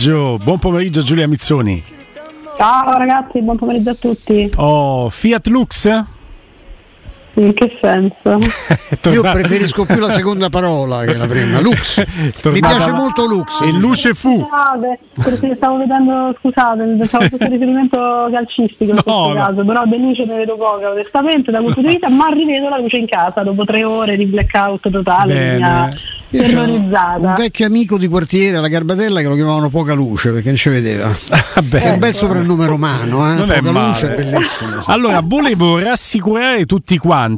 pomeriggio, buon pomeriggio Giulia Mizzoni. Ciao ragazzi, buon pomeriggio a tutti. Oh, Fiat Lux? In che senso? Io preferisco più la seconda parola che la prima. Lux. Mi piace molto Lux. E Luce fu. Scusate, perché stavo vedendo, scusate, pensavo fosse riferimento calcistico in No, questo no. caso, però di luce ne vedo poca onestamente da quel punto di vista, ma rivedo la luce in casa dopo tre ore di blackout totale, Bene. mi ha Io c'ho terrorizzata. un vecchio amico di quartiere alla Garbatella che lo chiamavano Poca Luce perché non ci vedeva. Vabbè. È un bel soprannome romano, eh? Non è Poca Luce è bellissimo. Allora, volevo rassicurare tutti quanti,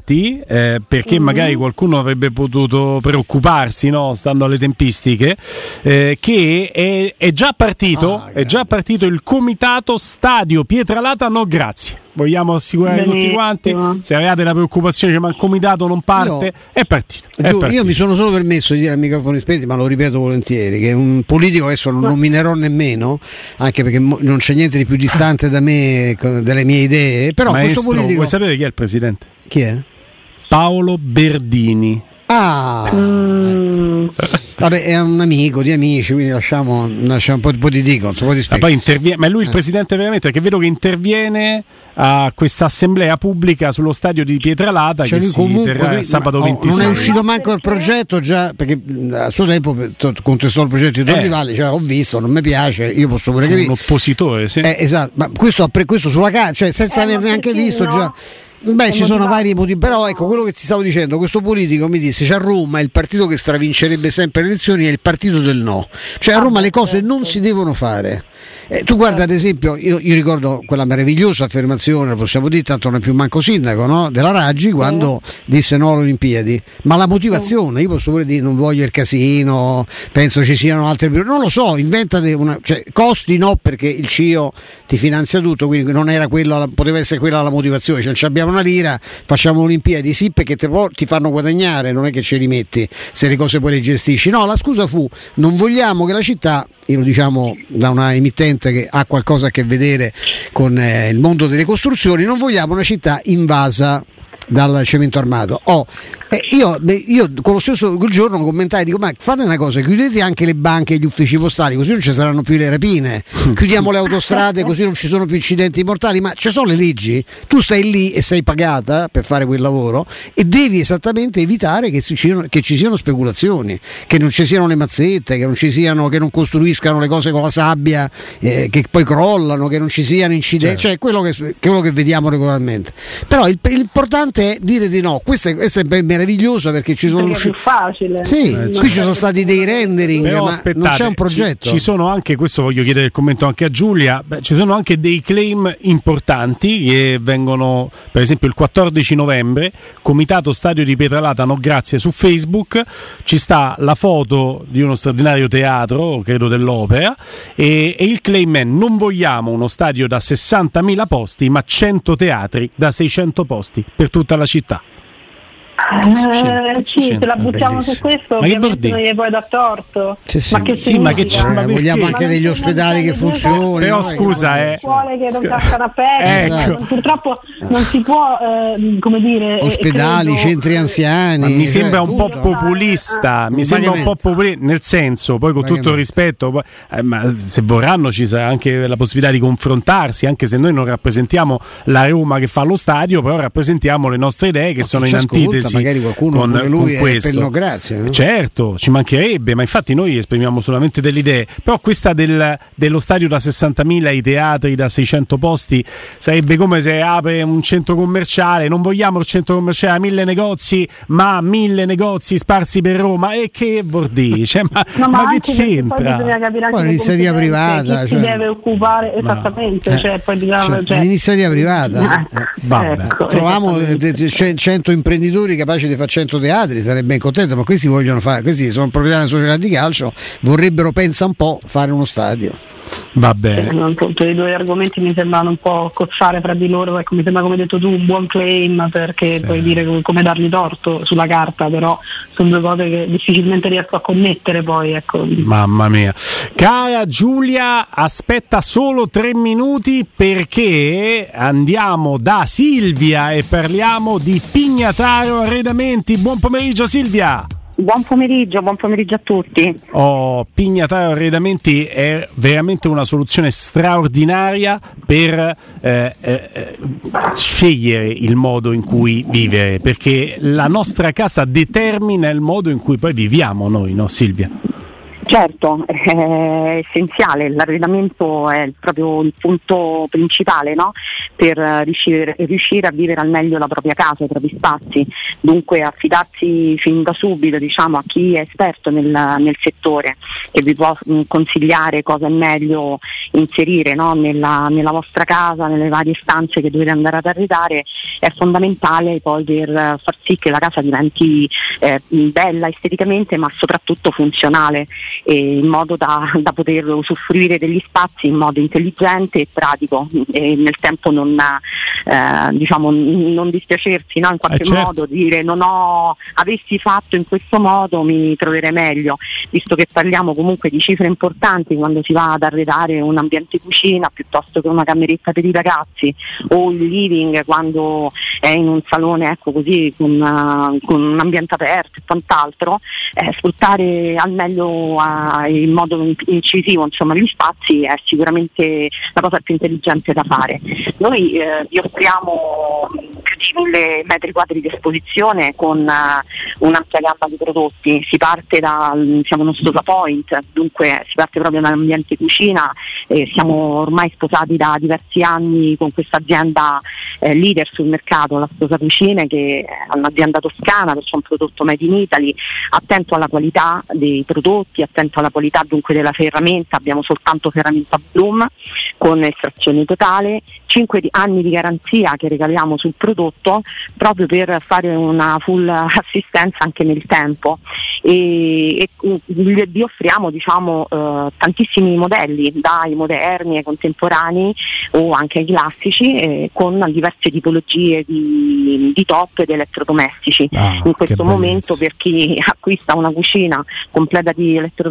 eh, perché Mm-hmm. magari qualcuno avrebbe potuto preoccuparsi, no, stando alle tempistiche, eh, che è, è già partito, Ah, è già partito il comitato Stadio Pietralata No Grazie. Vogliamo assicurare tutti Benissimo. quanti, se avevate la preoccupazione che ma il comitato non parte, Io- è partito. è Giù, partito. io mi sono solo permesso di dire a microfoni spenti, ma lo ripeto volentieri, che un politico adesso non nominerò nemmeno, anche perché mo- non c'è niente di più distante da me, delle mie idee, però Maestro, questo politico... vuoi sapere chi è il presidente? Chi è? Paolo Berdini. Ah, Mm, vabbè, è un amico di amici, quindi lasciamo, lasciamo un po', un po' di dico, un po' di Ma spiego. poi interviene, ma è Eh. lui il presidente veramente perché vedo che interviene a questa assemblea pubblica sullo stadio di Pietralata Cioè che lui si comunque terrà lui- sabato ma- oh, 26. non è uscito manco il progetto già perché mh, a suo tempo contestò il progetto di Don Eh. Livale, cioè l'ho visto, non mi piace, io posso pure un capire. oppositore, sì. Eh, esatto, ma questo, questo sulla carta, cioè senza Eh, aver neanche visto no? già. Beh, ci sono vari motivi, però ecco quello che ti stavo dicendo, questo politico mi disse, cioè a Roma il partito che stravincerebbe sempre le elezioni è il partito del no, cioè a Roma le cose non si devono fare. Eh, tu guarda ad esempio, io, io ricordo quella meravigliosa affermazione, possiamo dire, tanto non è più manco sindaco, no? della Raggi quando disse no alle Olimpiadi, ma la motivazione, io posso pure dire non voglio il casino, penso ci siano altre non lo so, inventate una, cioè, costi no perché il CIO ti finanzia tutto, quindi non era quella, poteva essere quella la motivazione, cioè ci abbiamo una lira, facciamo Olimpiadi, sì perché te ti fanno guadagnare, non è che ce li metti se le cose poi le gestisci, no, la scusa fu non vogliamo che la città e lo diciamo da una emittente che ha qualcosa a che vedere con eh, il mondo delle costruzioni, non vogliamo una città invasa dal cemento armato. Oh, eh, io, beh, io con lo stesso quel giorno commentai, dico ma fate una cosa, chiudete anche le banche e gli uffici postali, così non ci saranno più le rapine, chiudiamo le autostrade così non ci sono più incidenti mortali, ma ci sono le leggi, tu stai lì e sei pagata per fare quel lavoro e devi esattamente evitare che, ci siano- che ci siano speculazioni, che non ci siano le mazzette, che non, ci siano, che non costruiscano le cose con la sabbia, eh, che poi crollano, che non ci siano incidenti, cioè quello che, quello che vediamo regolarmente. Però il- l'importante è dire di no, questo è, questo è ben meraviglioso perché ci sono perché è più usciti... facile. Sì, Non qui ci sono stati dei rendering, Però ma aspettate, non c'è un ci- progetto. Ci, sono anche, questo voglio chiedere il commento anche a Giulia, beh, ci sono anche dei claim importanti che vengono, per esempio il 14 novembre, Comitato Stadio di Pietralata, no grazie, su Facebook ci sta la foto di uno straordinario teatro, credo dell'opera, e, e il claim è non vogliamo uno stadio da 60.000 posti, ma 100 teatri da 600 posti per tutta la città. Eh, sì, se la buttiamo su questo, Ma che ovviamente puoi dar torto. Sì, sì. Ma che Sì, ma che c'è? Eh, vogliamo anche degli ospedali che funzionino. Però no? scusa, eh. scuole che non Scu- cascano a pezzi, Ecco. purtroppo non si può, eh, come dire, eh, Ospedali, credo- centri anziani. Ma mi sembra un po' populista, mi sembra un po' populista, nel senso, poi con tutto il rispetto, poi- eh, ma se vorranno ci sarà anche la possibilità di confrontarsi, anche se noi non rappresentiamo la Roma che fa lo stadio, però rappresentiamo le nostre idee che sono in ascolta, antitesi magari qualcuno con, come lui con è questo. per no? Certo, ci mancherebbe, ma infatti noi esprimiamo solamente delle idee, però questa del- dello stadio da 60.000 e i teatri da 600 posti sarebbe come se apre un centro commerciale, non vogliamo il centro commerciale a mille negozi, ma mille negozi sparsi per Roma e che vuol dire? Cioè, ma, No, ma che perché Poi c'entra? Poi competenze, privata, chi cioè- si deve occupare esattamente, Eh, cioè, poi bisogna, cioè, cioè- l'iniziativa privata. Ecco, Eh, vabbè. ecco, Troviamo esattamente. eh, ce- 100 imprenditori capaci di fare 100 teatri, sarebbe ben contento, ma questi vogliono fare, questi sono proprietari una società di calcio, vorrebbero, pensa un po', fare uno stadio. Va Eh, bene. non- Tutti i due argomenti mi sembrano un po' cozzare fra di loro, ecco, mi sembra come hai detto tu un buon claim perché Sì. puoi dire come, come dargli torto sulla carta, però sono due cose che difficilmente riesco a connettere poi. Ecco. Mamma mia. Cara Giulia, aspetta solo tre minuti perché andiamo da Silvia e parliamo di Pignataro Arredamenti. Buon pomeriggio Silvia. Buon pomeriggio, buon pomeriggio a tutti. Oh, Pignataro Arredamenti è veramente una soluzione straordinaria per eh, eh, scegliere il modo in cui vivere, perché la nostra casa determina il modo in cui poi viviamo noi, no Silvia? Certo, è essenziale, l'arredamento è proprio il punto principale no? per riuscire, riuscire, a vivere al meglio la propria casa, i propri spazi, dunque affidarsi fin da subito diciamo, a chi è esperto nel, nel, settore che vi può consigliare cosa è meglio inserire no? nella, nella, vostra casa, nelle varie stanze che dovete andare ad arredare, è fondamentale poi per far sì che la casa diventi eh, bella esteticamente ma soprattutto funzionale eh, in modo da, da, poter usufruire degli spazi in modo intelligente e pratico e nel tempo non, eh, diciamo, non dispiacersi no? in qualche eh certo. modo, dire non ho, avessi fatto in questo modo mi troverei meglio, visto che parliamo comunque di cifre importanti quando si va ad arredare un ambiente cucina piuttosto che una cameretta per i ragazzi o il living quando è in un salone ecco così con, uh, con un ambiente aperto e quant'altro, eh, sfruttare al meglio in modo incisivo insomma, gli spazi è sicuramente la cosa più intelligente da fare. Noi eh, vi offriamo più di mille metri quadri di esposizione con uh, un'ampia gamma di prodotti, si parte da siamo uno Stosa Point, dunque si parte proprio dall'ambiente cucina, eh, siamo ormai sposati da diversi anni con questa azienda eh, leader sul mercato, la Stosa Cucine che è un'azienda toscana, perciò un prodotto made in Italy, attento alla qualità dei prodotti, attento alla qualità dunque della ferramenta, abbiamo soltanto ferramenta Bloom con estrazione totale, 5 anni di garanzia che regaliamo sul prodotto proprio per fare una full assistenza anche nel tempo. E, e vi offriamo diciamo, eh, tantissimi modelli dai moderni ai contemporanei o anche ai classici eh, con diverse tipologie di, di top ed elettrodomestici. Ah, in questo momento per chi acquista una cucina completa di elettrodomestici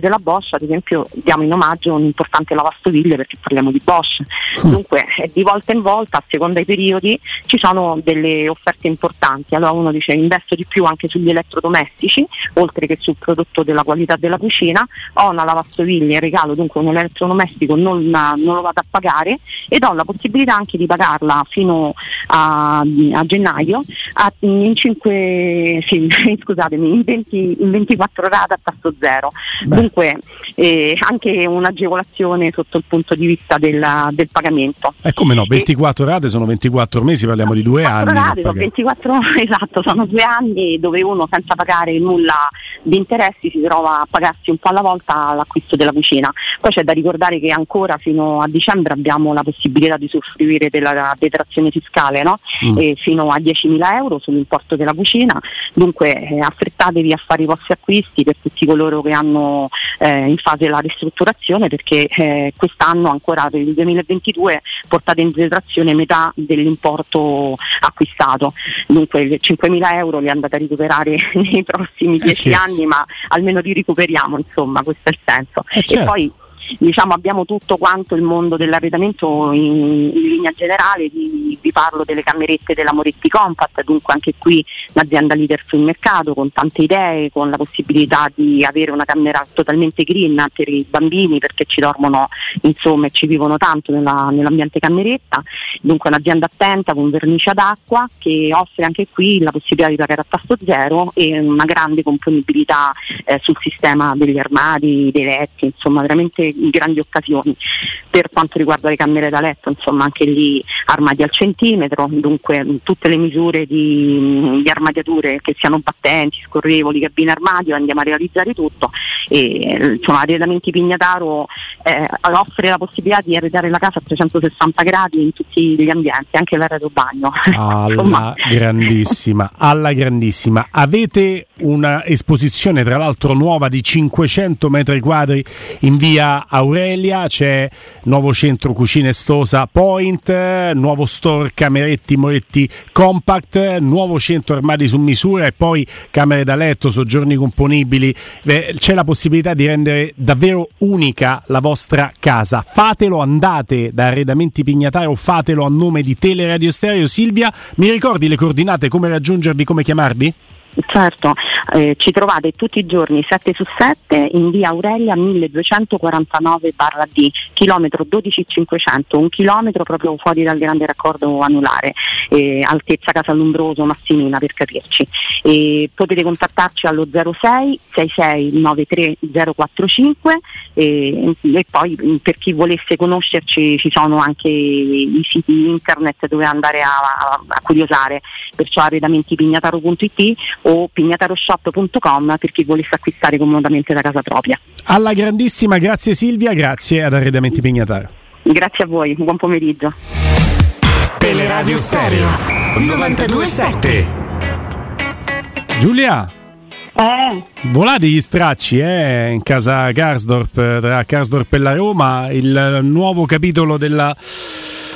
della Bosch ad esempio diamo in omaggio un importante lavastoviglie perché parliamo di Bosch. Mm. dunque di volta in volta a seconda dei periodi ci sono delle offerte importanti. Allora uno dice investo di più anche sugli elettrodomestici oltre che sul prodotto della qualità della cucina. Ho una lavastoviglie in regalo dunque un elettrodomestico non, non lo vado a pagare ed ho la possibilità anche di pagarla fino a, a gennaio a, in, 5, sì, scusatemi, in, 20, in 24 rate a tasso zero Beh. dunque eh, anche un'agevolazione sotto il punto di vista del, del pagamento eh come no, 24 e, rate sono 24 mesi, parliamo di due anni. Rate sono 24, esatto, sono due anni dove uno senza pagare nulla di interessi si trova a pagarsi un po' alla volta l'acquisto della cucina. Poi c'è da ricordare che ancora fino a dicembre abbiamo la possibilità di soffrire della detrazione fiscale no? mm. fino a 10.000 euro sull'importo della cucina, dunque eh, affrettatevi a fare i vostri acquisti per tutti coloro che hanno eh, in fase la ristrutturazione perché eh, quest'anno ancora per il 2022 portate in detrazione metà dell'importo acquistato, dunque 5.000 euro li andate a recuperare nei prossimi 10 eh, anni ma almeno li recuperiamo insomma questo è il senso. Eh, certo. Diciamo, abbiamo tutto quanto il mondo dell'arredamento in, in linea generale, vi, vi, parlo delle camerette della Moretti Compact, dunque anche qui un'azienda leader sul mercato con tante idee, con la possibilità di avere una camera totalmente green per i bambini perché ci dormono insomma e ci vivono tanto nella, nell'ambiente cameretta, dunque un'azienda attenta con vernice ad acqua che offre anche qui la possibilità di pagare a tasso zero e una grande componibilità eh, sul sistema degli armadi, dei letti, insomma veramente grandi occasioni. Per quanto riguarda le camere da letto, insomma anche lì armadi al centimetro, dunque tutte le misure di, di armadiature che siano battenti, scorrevoli, cabine armadio, andiamo a realizzare tutto e insomma Arredamenti Pignataro eh, offre la possibilità di arredare la casa a 360 gradi in tutti gli ambienti, anche l'arredo bagno. Alla grandissima, alla grandissima. Avete una esposizione tra l'altro nuova di 500 metri quadri in via Aurelia, c'è nuovo centro cucine Stosa Point, nuovo store Cameretti Moretti Compact, nuovo centro armadi su misura e poi camere da letto, soggiorni componibili. C'è la possibilità di rendere davvero unica la vostra casa. Fatelo, andate da Arredamenti Pignataro, fatelo a nome di Teleradio Stereo. Silvia, mi ricordi le coordinate, come raggiungervi, come chiamarvi? Certo, eh, ci trovate tutti i giorni 7 su 7 in via Aurelia 1249 barra D, chilometro 12500, un chilometro proprio fuori dal grande raccordo anulare, eh, altezza Casa Lumbroso Massimina per capirci. E potete contattarci allo 06 66 93 045 e, poi per chi volesse conoscerci ci sono anche i siti internet dove andare a, a, a curiosare, perciò arredamentipignataro.it o pignataroshop.com per chi volesse acquistare comodamente da casa propria. Alla grandissima grazie Silvia, grazie ad Arredamenti Pignataro. Grazie a voi, buon pomeriggio. Teleradio Stereo 927 Giulia, Eh, volate gli stracci eh, in casa Karsdorp, tra Karsdorp e la Roma, il nuovo capitolo della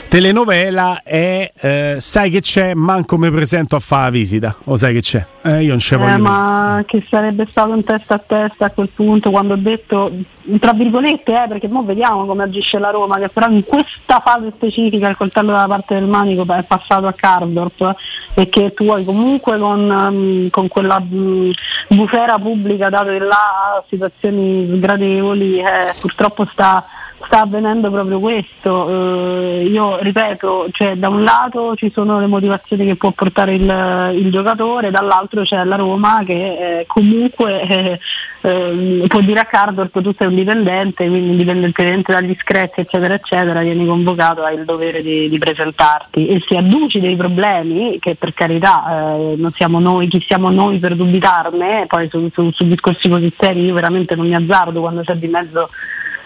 telenovela è eh, Sai che c'è, manco mi presento a fare la visita, o sai che c'è? Eh, io non ce voglio eh, ma che sarebbe stato un testa a testa a quel punto quando ho detto, tra virgolette, eh, perché ora vediamo come agisce la Roma, che però in questa fase specifica il coltello dalla parte del manico è passato a Cardorp e che tu hai comunque con, ehm, con quella mh, bufera pubblica dato che là situazioni sgradevoli, eh, purtroppo sta sta avvenendo proprio questo. Eh, io ripeto, cioè, da un lato ci sono le motivazioni che può portare il, il giocatore, dall'altro c'è la Roma che eh, comunque eh, eh, può dire a Cardorp tu sei un dipendente, quindi indipendentemente dagli screzi eccetera eccetera vieni convocato, hai il dovere di, di presentarti e se adduci dei problemi, che per carità eh, non siamo noi, chi siamo noi per dubitarne, poi su, su, su discorsi così seri io veramente non mi azzardo quando c'è di mezzo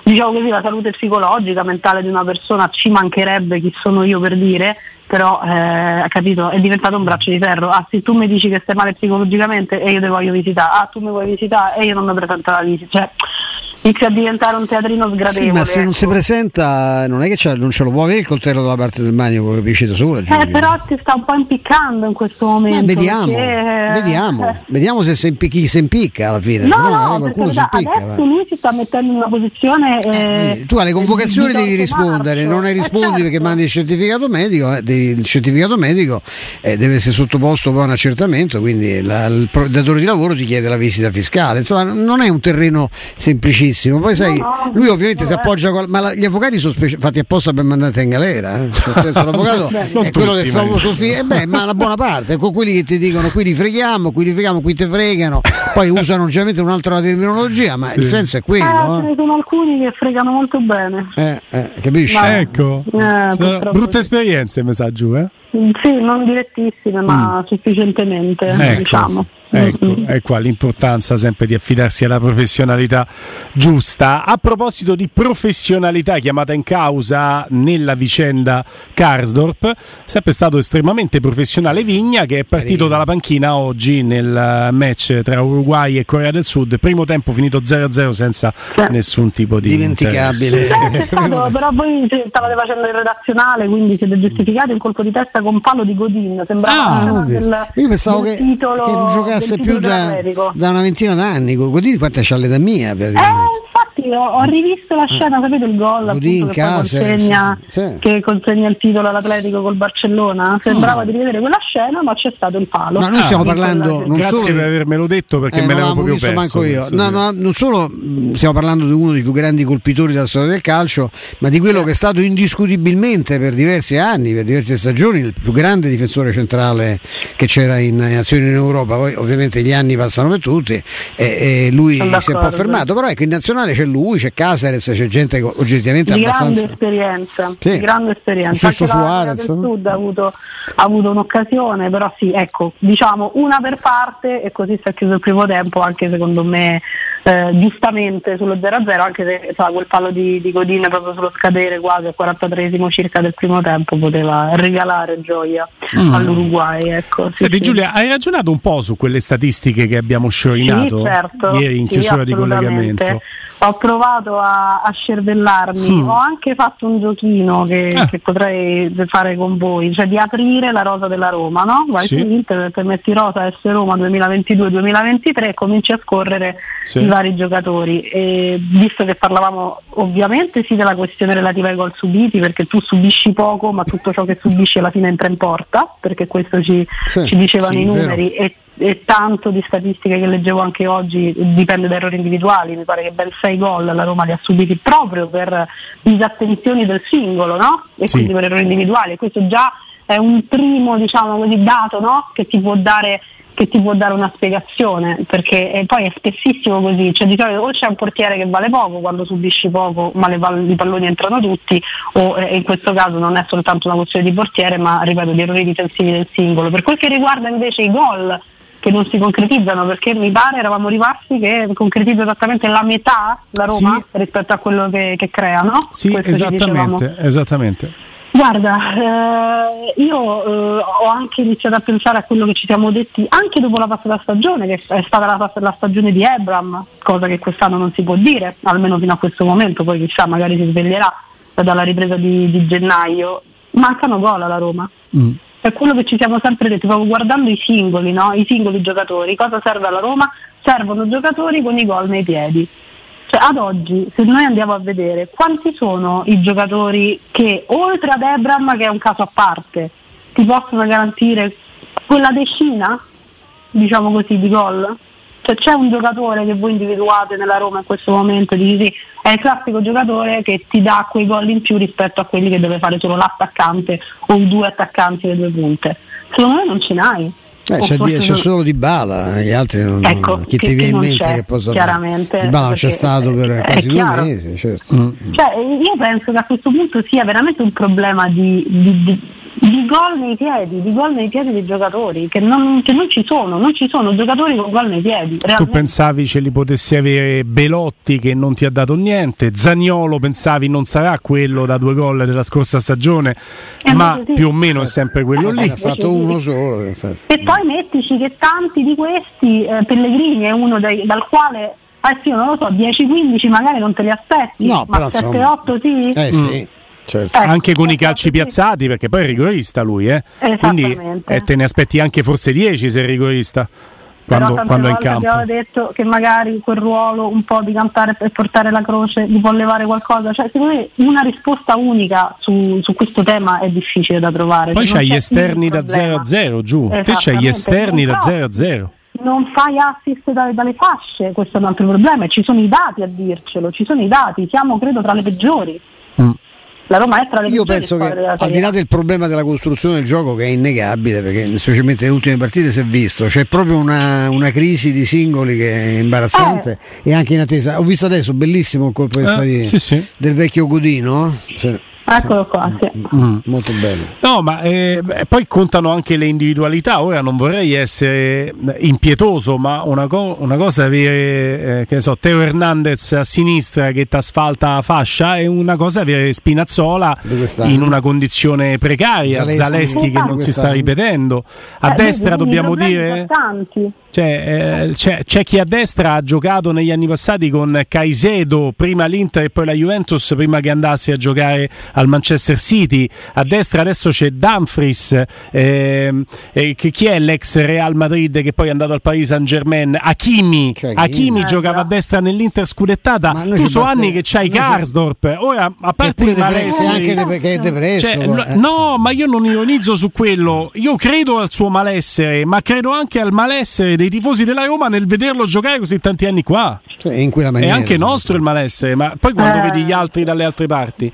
diciamo così, la salute psicologica, mentale di una persona ci mancherebbe chi sono io per dire, però eh, capito, è diventato un braccio di ferro. Ah sì, tu mi dici che stai male psicologicamente e io ti voglio visitare, ah tu mi vuoi visitare e io non mi presento alla visita. Cioè, inizia a diventare un teatrino sgradevole. Sì, ma se non ecco. si presenta, non è che non ce lo può avere il coltello dalla parte del manico, capisci da sola? Eh, però ti sta un po' impiccando in questo momento. Ma vediamo, perché, eh, vediamo, eh, vediamo se si impi- chi si impicca alla fine. No, No, no, qualcuno si impicca. adesso va. lui si sta mettendo in una posizione. eh, Eh, tu alle convocazioni di devi rispondere, non hai Eh, rispondi perché certo. mandi il certificato medico, eh, devi- il certificato medico eh, deve essere sottoposto poi a un accertamento, quindi la- il datore di lavoro ti chiede la visita fiscale, insomma non è un terreno semplicissimo, poi sai, no, lui ovviamente no, si eh. appoggia, col- ma la- gli avvocati sono speci- fatti apposta per mandare in galera, eh. Cioè, nel senso, l'avvocato è quello del tutti, famoso ma- fi- eh beh, ma la buona parte, con quelli che ti dicono qui li freghiamo, qui li freghiamo, qui ti fregano, poi usano ovviamente un'altra terminologia, ma il senso è Eh, quello. ce ne sono alcuni che fregano molto bene. eh. Eh, eh, capisci? No. Ecco, Eh, brutte sì. esperienze mi sa giù, eh? Mm, Sì, non direttissime, ma sufficientemente, Ecco, diciamo. Ecco, Mm-mm. è qua l'importanza sempre di affidarsi alla professionalità giusta. A proposito di professionalità chiamata in causa nella vicenda Karsdorp, è sempre stato estremamente professionale Vigna che è partito dalla panchina oggi nel eh, match tra Uruguay e Corea del Sud, primo tempo finito 0-0 senza Sì. nessun tipo di Dimenticabile. Eh, stato, però voi stavate facendo il redazionale, quindi siete giustificati un colpo di testa con palo di Godin. Sembrava Ah, del. Io pensavo del che, titolo, che non giocasse del più da, da una ventina d'anni. Godin quanta c'ha l'età mia Eh, praticamente. Infatti ho, ho rivisto la scena, sapete il gol appunto, che, consegna, sì. che consegna il titolo all'Atletico col Barcellona? Sembrava di rivedere quella scena, ma c'è stato il palo. Ma noi stiamo Ah, parlando quella- non Grazie solo per avermelo detto perché Eh, me l'avevo proprio visto perso. manco io. No, sì. no, non solo mh, stiamo parlando di uno dei più grandi colpitori della storia del calcio, ma di quello che è stato indiscutibilmente per diversi anni, per diverse stagioni, il più grande difensore centrale che c'era in, in azione in Europa. Poi ovviamente gli anni passano per tutti e, e lui Sono si è un po' fermato, però ecco in nazionale c'è lui, c'è Caceres, c'è gente che oggettivamente di grande abbastanza... esperienza, Sì. di grande esperienza. Anche la Suarez, del no? Sud ha avuto, ha avuto un'occasione, però sì, ecco, diciamo una per parte e così si è chiuso il primo tempo, anche secondo me eh, giustamente sullo 0-0, anche se insomma, quel palo di, di Godin proprio sullo scadere quasi al 43esimo circa del primo tempo poteva regalare gioia all'Uruguay. Ecco. Sì, Senti sì. Giulia, hai ragionato un po' su quelle statistiche che abbiamo sciorinato Sì, certo. ieri in chiusura di collegamento? Ho provato a, a scervellarmi, Mm. ho anche fatto un giochino che, Ah. che potrei fare con voi, cioè di aprire la rosa della Roma, no? Vai su internet, metti rosa S Roma 2022-2023 e cominci a scorrere Sì. Vari giocatori. E visto che parlavamo ovviamente sì della questione relativa ai gol subiti, perché tu subisci poco, ma tutto ciò che subisci alla fine entra in porta, perché questo ci, Sì, ci dicevano sì, i numeri e, e tanto di statistiche che leggevo anche oggi dipende da errori individuali, mi pare che ben 6 gol la Roma li ha subiti proprio per disattenzioni del singolo, no? E Sì. quindi per errori individuali, e questo già è un primo diciamo così dato no? che ti può dare che ti può dare una spiegazione perché poi è spessissimo così cioè di solito o c'è un portiere che vale poco quando subisci poco ma le pall- i palloni entrano tutti o eh, in questo caso non è soltanto una questione di portiere ma ripeto di errori difensivi del singolo per quel che riguarda invece i gol che non si concretizzano perché mi pare eravamo rimasti che concretizza esattamente la metà la Roma Sì. rispetto a quello che, che crea no? Sì, esattamente, esattamente. Guarda, eh, io eh, ho anche iniziato a pensare a quello che ci siamo detti anche dopo la passata stagione, che è stata la, la stagione di Ebram, cosa che quest'anno non si può dire, almeno fino a questo momento, poi chissà, magari si sveglierà dalla ripresa di, di gennaio. Mancano gol alla Roma. Mm. È quello che ci siamo sempre detti, proprio guardando i singoli, no? i singoli giocatori. Cosa serve alla Roma? Servono giocatori con i gol nei piedi. Cioè, ad oggi, se noi andiamo a vedere quanti sono i giocatori che, oltre ad Ebram, che è un caso a parte, ti possono garantire quella decina, diciamo così, di gol? Cioè, c'è un giocatore che voi individuate nella Roma in questo momento, dici sì, è il classico giocatore che ti dà quei gol in più rispetto a quelli che deve fare solo l'attaccante o i due attaccanti le due punte. Secondo me non ce n'hai. Eh, O c'è, forse c'è non- solo Di Bala, gli altri non, Ecco, chi ti viene in mente che possa chiaramente, fare? Di Bala non c'è stato per quasi due mesi, certo. Mm. Cioè, io penso che a questo punto sia veramente un problema di, di- di- di gol nei piedi, di gol nei piedi dei giocatori, che non, che non ci sono, non ci sono giocatori con gol nei piedi. Tu realmente. pensavi ce li potessi avere Belotti che non ti ha dato niente, Zagnolo pensavi non sarà quello da due gol della scorsa stagione, Eh, ma sì. più o meno è sempre quello Eh, lì. ha fatto uno solo, infatti. E poi mettici che tanti di questi, eh, Pellegrini è uno dei- dal quale, eh sì, io non lo so, 10-15 magari non te li aspetti, No, ma però, insomma. 7-8 sì? Eh sì, certo. Ecco, Anche con i sì, calci piazzati, perché poi è rigorista lui, eh? quindi eh, te ne aspetti anche forse 10 se è rigorista quando, quando è in campo. abbiamo detto che magari quel ruolo un po' di cantare e portare la croce gli può levare qualcosa. Cioè, secondo me una risposta unica su, su questo tema è difficile da trovare. Poi Cioè, c'hai gli esterni da problema. 0 a 0 giù, te c'hai gli esterni da non 0 a 0. Non fai assist dalle, dalle fasce, questo è un altro problema, ci sono i dati a dircelo, ci sono i dati, siamo credo tra le peggiori. Mm. La Roma è tra le Io penso che al di là del problema della costruzione del gioco che è innegabile, perché specialmente nelle ultime partite si è visto, c'è proprio una, una crisi di singoli che è imbarazzante e anche in attesa. Ho visto adesso, bellissimo il colpo Eh, di- sì, sì. del vecchio Godino. Sì, Eccolo qua, sì. Mm. molto bello. No, ma eh, poi contano anche le individualità. Ora non vorrei essere impietoso, ma una, co- una cosa è avere, eh, che ne so, Teo Hernandez a sinistra che ti asfalta la fascia e una cosa è avere Spinazzola in una condizione precaria, Zaleschi. Zaleschi, che non si sta ripetendo. A Eh, destra dobbiamo dire... tanti. Cioè, eh, c'è, c'è chi a destra ha giocato negli anni passati con Caicedo, prima l'Inter e poi la Juventus, prima che andasse a giocare al Manchester City. A destra adesso c'è Dumfries, eh, che- chi è l'ex Real Madrid che poi è andato al Paris Saint Germain? Hakimi. C'è Hakimi. Eh, giocava a destra nell'Inter scudettata. Tu so anni che c'hai Karsdorp. Ora, a parte pure i depresso, malesseri- anche de- che è depresso. cioè, eh, no, no, ma io non ironizzo su quello. Io credo al suo malessere, ma credo anche al malessere dei tifosi della Roma nel vederlo giocare così tanti anni qua. Cioè, in quella È maniera. anche nostro il malessere, ma poi quando Eh. vedi gli altri dalle altre parti.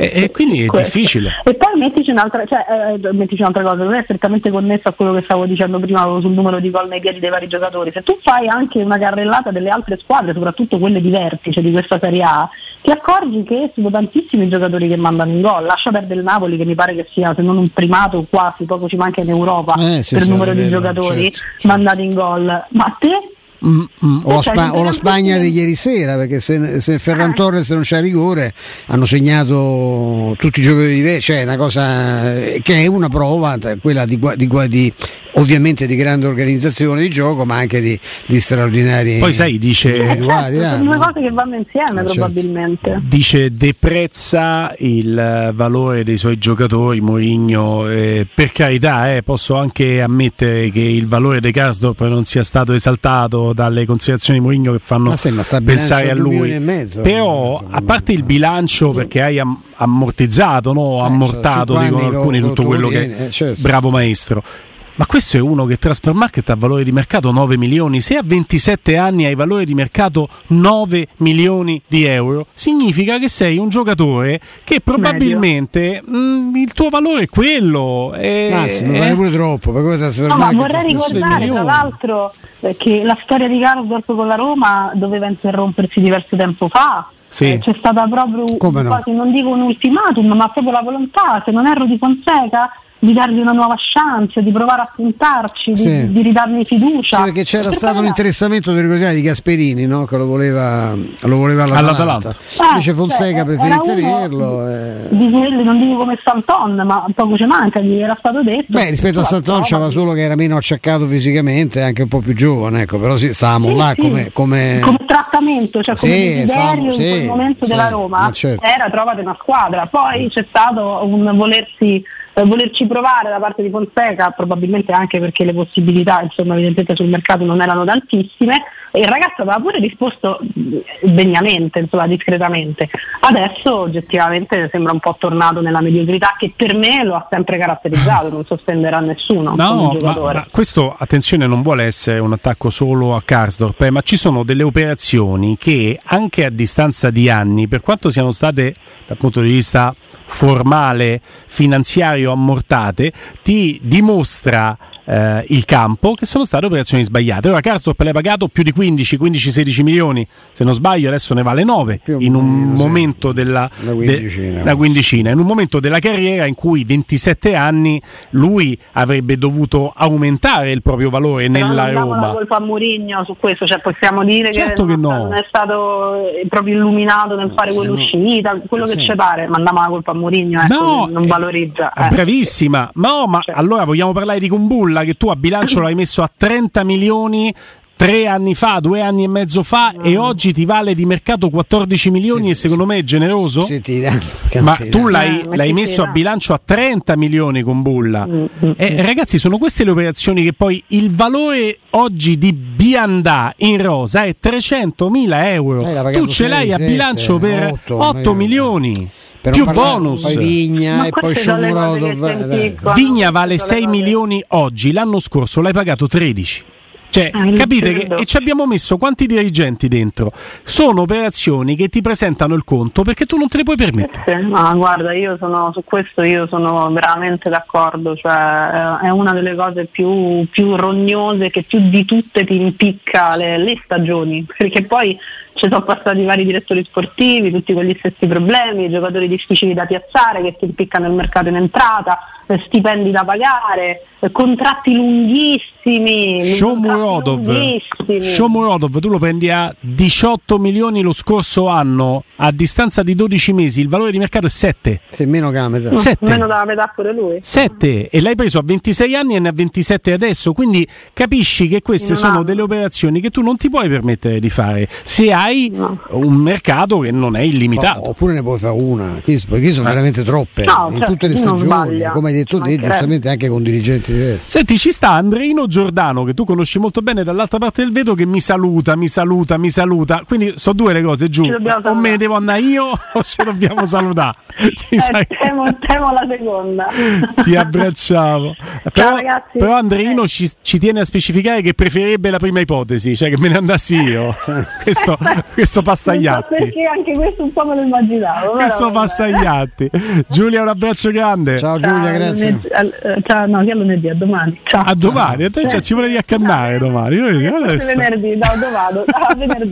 E, e quindi è Questo. difficile. E poi mettici un'altra, cioè, eh, mettici un'altra cosa, non è strettamente connesso a quello che stavo dicendo prima sul numero di gol nei piedi dei vari giocatori. Se tu fai anche una carrellata delle altre squadre, soprattutto quelle di vertice di questa Serie A, ti accorgi che sono tantissimi i giocatori che mandano in gol. Lascia perdere il Napoli, che mi pare che sia, se non un primato quasi, poco ci manca in Europa Eh, sì, per sì, numero a di giocatori certo, certo. mandati in gol. Ma te Mm, mm. O la, Spa- o la Spagna di ieri sera, perché se, se Ferran Eh. Torres non c'è rigore hanno segnato tutti i giocatori diversi, cioè una cosa eh, che è una prova, t- quella di, di di ovviamente di grande organizzazione di gioco, ma anche di, di straordinari. Poi sai, dice. Certo, eh, sono due no? cose che vanno insieme Eh, certo. probabilmente. Dice deprezza il eh, valore dei suoi giocatori Mourinho eh, per carità eh, posso anche ammettere che il valore dei Karsdorp non sia stato esaltato dalle considerazioni di Mourinho che fanno Ma sì, ma sta a pensare a lui mezzo, però a parte il bilancio perché hai am- ammortizzato no? Eh, ammortato cinque dicono alcuni tutto quello che eh, certo. bravo maestro ma questo è uno che Transfer Market ha valore di mercato 9 milioni. Se a 27 anni hai valore di mercato 9 milioni di euro, significa che sei un giocatore che probabilmente mh, il tuo valore è quello. è- Anzi, mi è- pare pure troppo. Per cosa No, ma vorrei ricordare tra l'altro eh, che la storia di Karsdorp con la Roma doveva interrompersi diverso tempo fa. Sì. Eh, c'è stata proprio no? quasi non dico un ultimatum, ma proprio la volontà, se non erro di Fonseca, di dargli una nuova chance, di provare a puntarci, di, Sì. di ridargli fiducia. Sì, perché c'era Perché stato un interessamento ti ricordi, di Gasperini no? che lo voleva, lo voleva all'Atalanta. All'Atalanta. Eh, Invece Fonseca cioè, preferì tenerlo. eh. Di quelli, non dico come Santon, ma poco ci manca, gli era stato detto. Beh, rispetto a Santon c'era solo che era meno acciaccato fisicamente, anche un po' più giovane, ecco, però sì, stavamo Sì, là sì. come, come... come trattamento, cioè come Sì, desiderio stavamo- in quel momento sì, della Roma ma certo. era trovate una squadra, poi c'è stato un volersi volerci provare da parte di Fonseca, probabilmente anche perché le possibilità insomma evidentemente sul mercato non erano tantissime e il ragazzo aveva pure risposto degnamente, insomma discretamente. Adesso oggettivamente sembra un po' tornato nella mediocrità che per me lo ha sempre caratterizzato, non sospenderà nessuno No, ma, ma questo attenzione non vuole essere un attacco solo a Karsdorp, eh, ma ci sono delle operazioni che anche a distanza di anni, per quanto siano state dal punto di vista formale, finanziario ammortate, ti dimostra eh, il campo che sono state operazioni sbagliate. Ora Karsdorp l'hai pagato più di 15, 15-16 milioni, se non sbaglio adesso ne vale 9 Più o in un meno, sì. momento della Una quindicina. de- quindicina, in un momento della carriera in cui 27 anni lui avrebbe dovuto aumentare il proprio valore Però nella non Roma. colpa a Mourinho su questo, cioè possiamo dire Certo che, che non, no. non è stato eh, proprio illuminato nel fare sì, quell'uscita, quello che sì. ci pare, mandiamo la colpa a Mourinho, ecco, No, che non eh, valorizza. eh. Bravissima, no, ma Cioè. allora vogliamo parlare di Kumbulla che tu a bilancio l'hai messo a 30 milioni tre anni fa, due anni e mezzo fa e oggi ti vale di mercato 14 milioni e secondo me è generoso? Se ti che Ma tu l'hai, Eh, ma l'hai messo a dà? bilancio a 30 milioni con Bulla. Mm, mm, Eh, ragazzi, sono queste le operazioni che poi il valore oggi di Biandà in rosa è 300 mila euro. Eh, tu ce l'hai a bilancio per otto, 8 magari. milioni. Per più bonus. Poi Vigna Ma e poi Shomurodov. eh. Vigna vale Queste sono 6 le cose- milioni oggi, l'anno scorso l'hai pagato 13. Cioè, Ah, capite che e ci abbiamo messo quanti dirigenti dentro? Sono operazioni che ti presentano il conto perché tu non te le puoi permettere. Sì, ma guarda, io sono su questo io sono veramente d'accordo, cioè eh, è una delle cose più, più rognose che più di tutte ti impicca le, le stagioni, perché poi ci sono passati vari direttori sportivi, tutti con gli stessi problemi, giocatori difficili da piazzare che ti impiccano il mercato in entrata, eh, stipendi da pagare, eh, contratti lunghissimi, Shomurodov, lunghissimi. Shomurodov tu lo prendi a 18 milioni lo scorso anno, a distanza di 12 mesi il valore di mercato è 7. Sì, meno che la metà. Sette. Meno dalla metà pure lui. 7 e l'hai preso a 26 anni e ne ha 27 adesso, quindi capisci che queste sono anno. delle operazioni che tu non ti puoi permettere di fare se hai No. un mercato che non è illimitato. No, oppure ne puoi fare una, qui, sono veramente troppe No, in cioè, tutte le stagioni, come hai detto te, giustamente anche con dirigenti diversi. Senti, ci sta Andreino Giordano, che tu conosci molto bene dall'altra parte del vetro, che mi saluta, mi saluta, mi saluta. Quindi sono due le cose, giù. O me devo andare io o ci dobbiamo salutare. Eh, temo, temo la seconda. ti abbracciamo. Però, ragazzi. però Andreino Eh. ci, ci tiene a specificare che preferirebbe la prima ipotesi, cioè che me ne andassi io. questo, questo passa agli so atti. perché anche questo un po' me lo immaginavo. Questo passa agli atti. Giulia, un abbraccio grande. Ciao Ciao, Giulia, grazie. Lunedì- al- eh, ciao, no, che lunedì, a domani. Ciao. A domani, a te, cioè, ci volevi accannare domani. Questa. venerdì, no, dove vado? Ah, venerdì.